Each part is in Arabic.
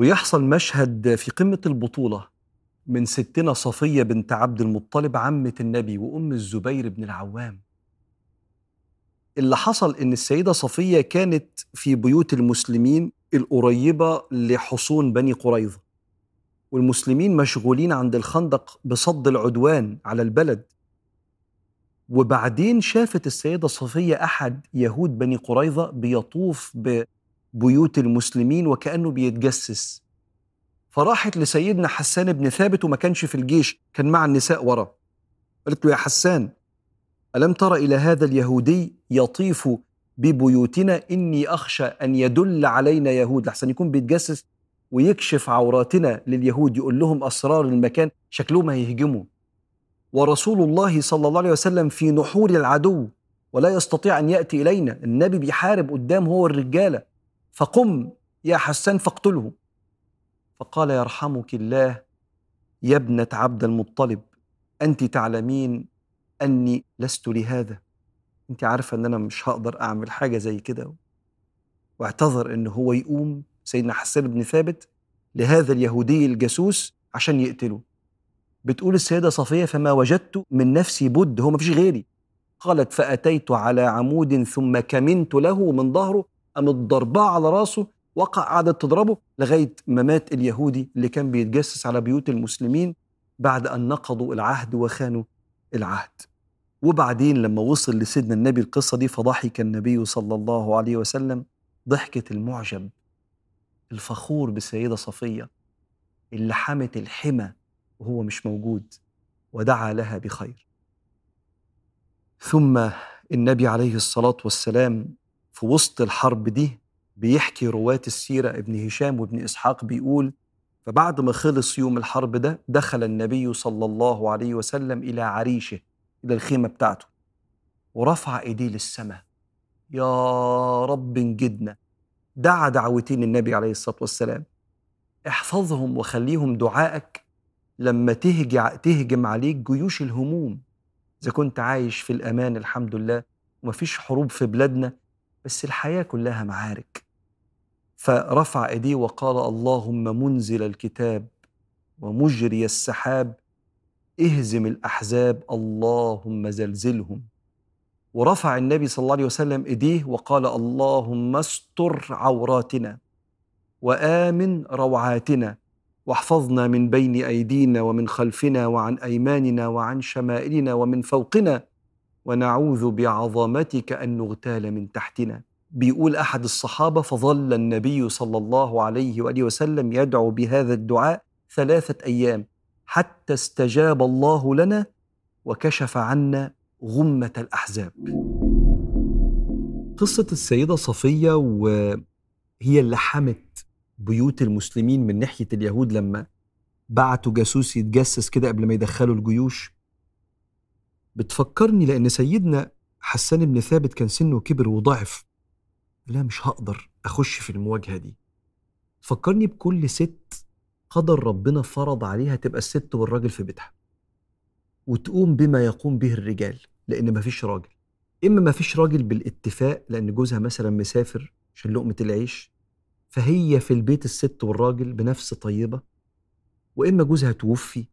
ويحصل مشهد في قمة البطولة من ستنا صفية بنت عبد المطلب عمة النبي وأم الزبير بن العوام. اللي حصل إن السيدة صفية كانت في بيوت المسلمين القريبة لحصون بني قريظة. والمسلمين مشغولين عند الخندق بصد العدوان على البلد. وبعدين شافت السيدة صفية أحد يهود بني قريظة بيطوف ببيوت المسلمين وكأنه بيتجسس. فراحت لسيدنا حسان بن ثابت وما كانش في الجيش كان مع النساء ورا. قالت له يا حسان ألم تر إلى هذا اليهودي يطيف ببيوتنا؟ إني أخشى أن يدل علينا يهود. لحسن يكون بيتجسس ويكشف عوراتنا لليهود يقول لهم أسرار المكان شكلهم هيهجموا. ورسول الله صلى الله عليه وسلم في نحور العدو ولا يستطيع أن يأتي إلينا. النبي بيحارب قدام هو الرجالة فقم يا حسان فاقتله. فقال يرحمك الله يا ابنة عبد المطلب أنت تعلمين أني لست لهذا. أنت عارفة أن أنا مش هقدر أعمل حاجة زي كده. واعتذر أن هو يقوم سيدنا حسان بن ثابت لهذا اليهودي الجاسوس عشان يقتله. بتقول السيدة صفية فما وجدت من نفسي بد هو ما فيش غيري. قالت فأتيت على عمود ثم كمنت له من ظهره قامت ضرباه على راسه وقع قعدت تضربه لغاية ما مات اليهودي اللي كان بيتجسس على بيوت المسلمين بعد أن نقضوا العهد وخانوا العهد. وبعدين لما وصل لسيدنا النبي القصة دي فضحك النبي صلى الله عليه وسلم ضحكة المعجب. الفخور بالسيدة صفية اللي حمت الحمى وهو مش موجود ودعا لها بخير. ثم النبي عليه الصلاة والسلام في وسط الحرب دي بيحكي رواة السيرة ابن هشام وابن إسحاق بيقول فبعد ما خلص يوم الحرب ده دخل النبي صلى الله عليه وسلم إلى عريشه إلى الخيمة بتاعته ورفع إيديه للسماء. يا رب انجدنا. دعا دعوتين النبي عليه الصلاة والسلام. احفظهم وخليهم دعائك لما تهجع تهجم عليك جيوش الهموم. إذا كنت عايش في الأمان الحمد لله ومفيش حروب في بلادنا بس الحياة كلها معارك. فرفع إيديه وقال اللهم منزل الكتاب ومجري السحاب اهزم الأحزاب اللهم زلزلهم. ورفع النبي صلى الله عليه وسلم إيديه وقال اللهم استر عوراتنا وآمن روعاتنا واحفظنا من بين أيدينا ومن خلفنا وعن أيماننا وعن شمائلنا ومن فوقنا ونعوذ بعظمتك أن نغتال من تحتنا. بيقول أحد الصحابة فظل النبي صلى الله عليه وآله وسلم يدعو بهذا الدعاء ثلاثة أيام حتى استجاب الله لنا وكشف عنا غمة الأحزاب. قصة السيدة صفية وهي اللي حمت بيوت المسلمين من ناحية اليهود لما بعتوا جاسوس يتجسس كده قبل ما يدخلوا الجيوش. بتفكرني لأن سيدنا حسان بن ثابت كان سنه كبر وضعف. لا مش هقدر أخش في المواجهة دي. فكرني بكل ست قدر ربنا فرض عليها تبقى الست والراجل في بيتها. وتقوم بما يقوم به الرجال لأن مفيش راجل. إما مفيش راجل بالاتفاق لأن جوزها مثلا مسافر عشان لقمة العيش فهي في البيت الست والراجل بنفس طيبة. وإما جوزها توفي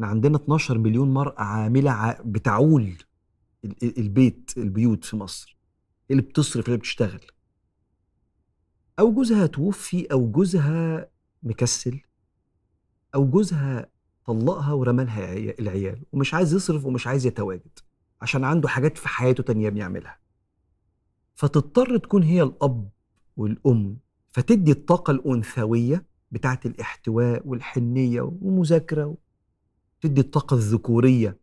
إحنا عندنا 12 مليون مرأة عاملة بتعول البيت البيوت في مصر اللي بتصرف اللي بتشتغل. أو جوزها توفي أو جوزها مكسل أو جوزها طلقها ورمالها العيال ومش عايز يصرف ومش عايز يتواجد عشان عنده حاجات في حياته تانية بيعملها. فتضطر تكون هي الأب والأم فتدي الطاقة الأنثوية بتاعت الاحتواء والحنية ومذاكرة تدي الطاقة الذكورية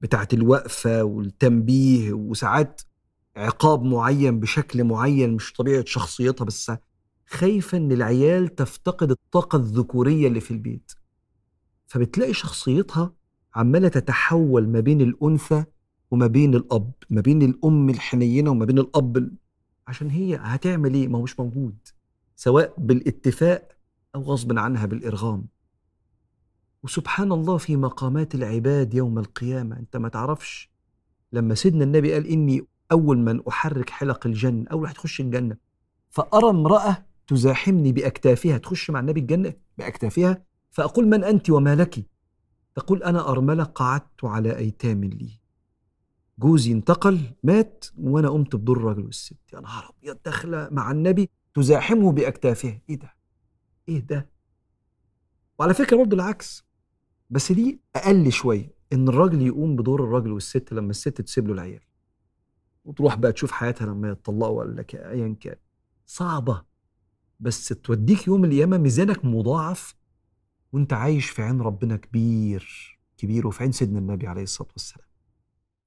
بتاعت الوقفة والتنبيه وساعات عقاب معين بشكل معين مش طبيعة شخصيتها بس خايفة إن العيال تفتقد الطاقة الذكورية اللي في البيت. فبتلاقي شخصيتها عمالة تتحول ما بين الأنثى وما بين الأب ما بين الأم الحنينة وما بين الأب عشان هي هتعمل إيه؟ ما هو مش موجود سواء بالاتفاق أو غصب عنها بالإرغام. وسبحان الله في مقامات العباد يوم القيامة. أنت ما تعرفش لما سيدنا النبي قال إني أول من أحرك حلق الجنة أول واحد تخش الجنة. فأرى امرأة تزاحمني بأكتافها تخش مع النبي الجنة بأكتافها فأقول من أنت وما لك؟ تقول أنا أرملة قعدت على أيتام لي. جوزي انتقل مات وأنا قمت بدور الراجل والست. يا نهار أبيض داخلة مع النبي تزاحمه بأكتافها. إيه ده؟ إيه ده؟ وعلى فكرة برضه العكس. بس دي أقل شوية إن الراجل يقوم بدور الراجل والست لما الست تسيب له العيال. وتروح بقى تشوف حياتها لما يتطلقوا ولا ايا كان. صعبة. بس توديك يوم القيامة ميزانك مضاعف وأنت عايش في عين ربنا كبير كبير وفي عين سيدنا النبي عليه الصلاة والسلام.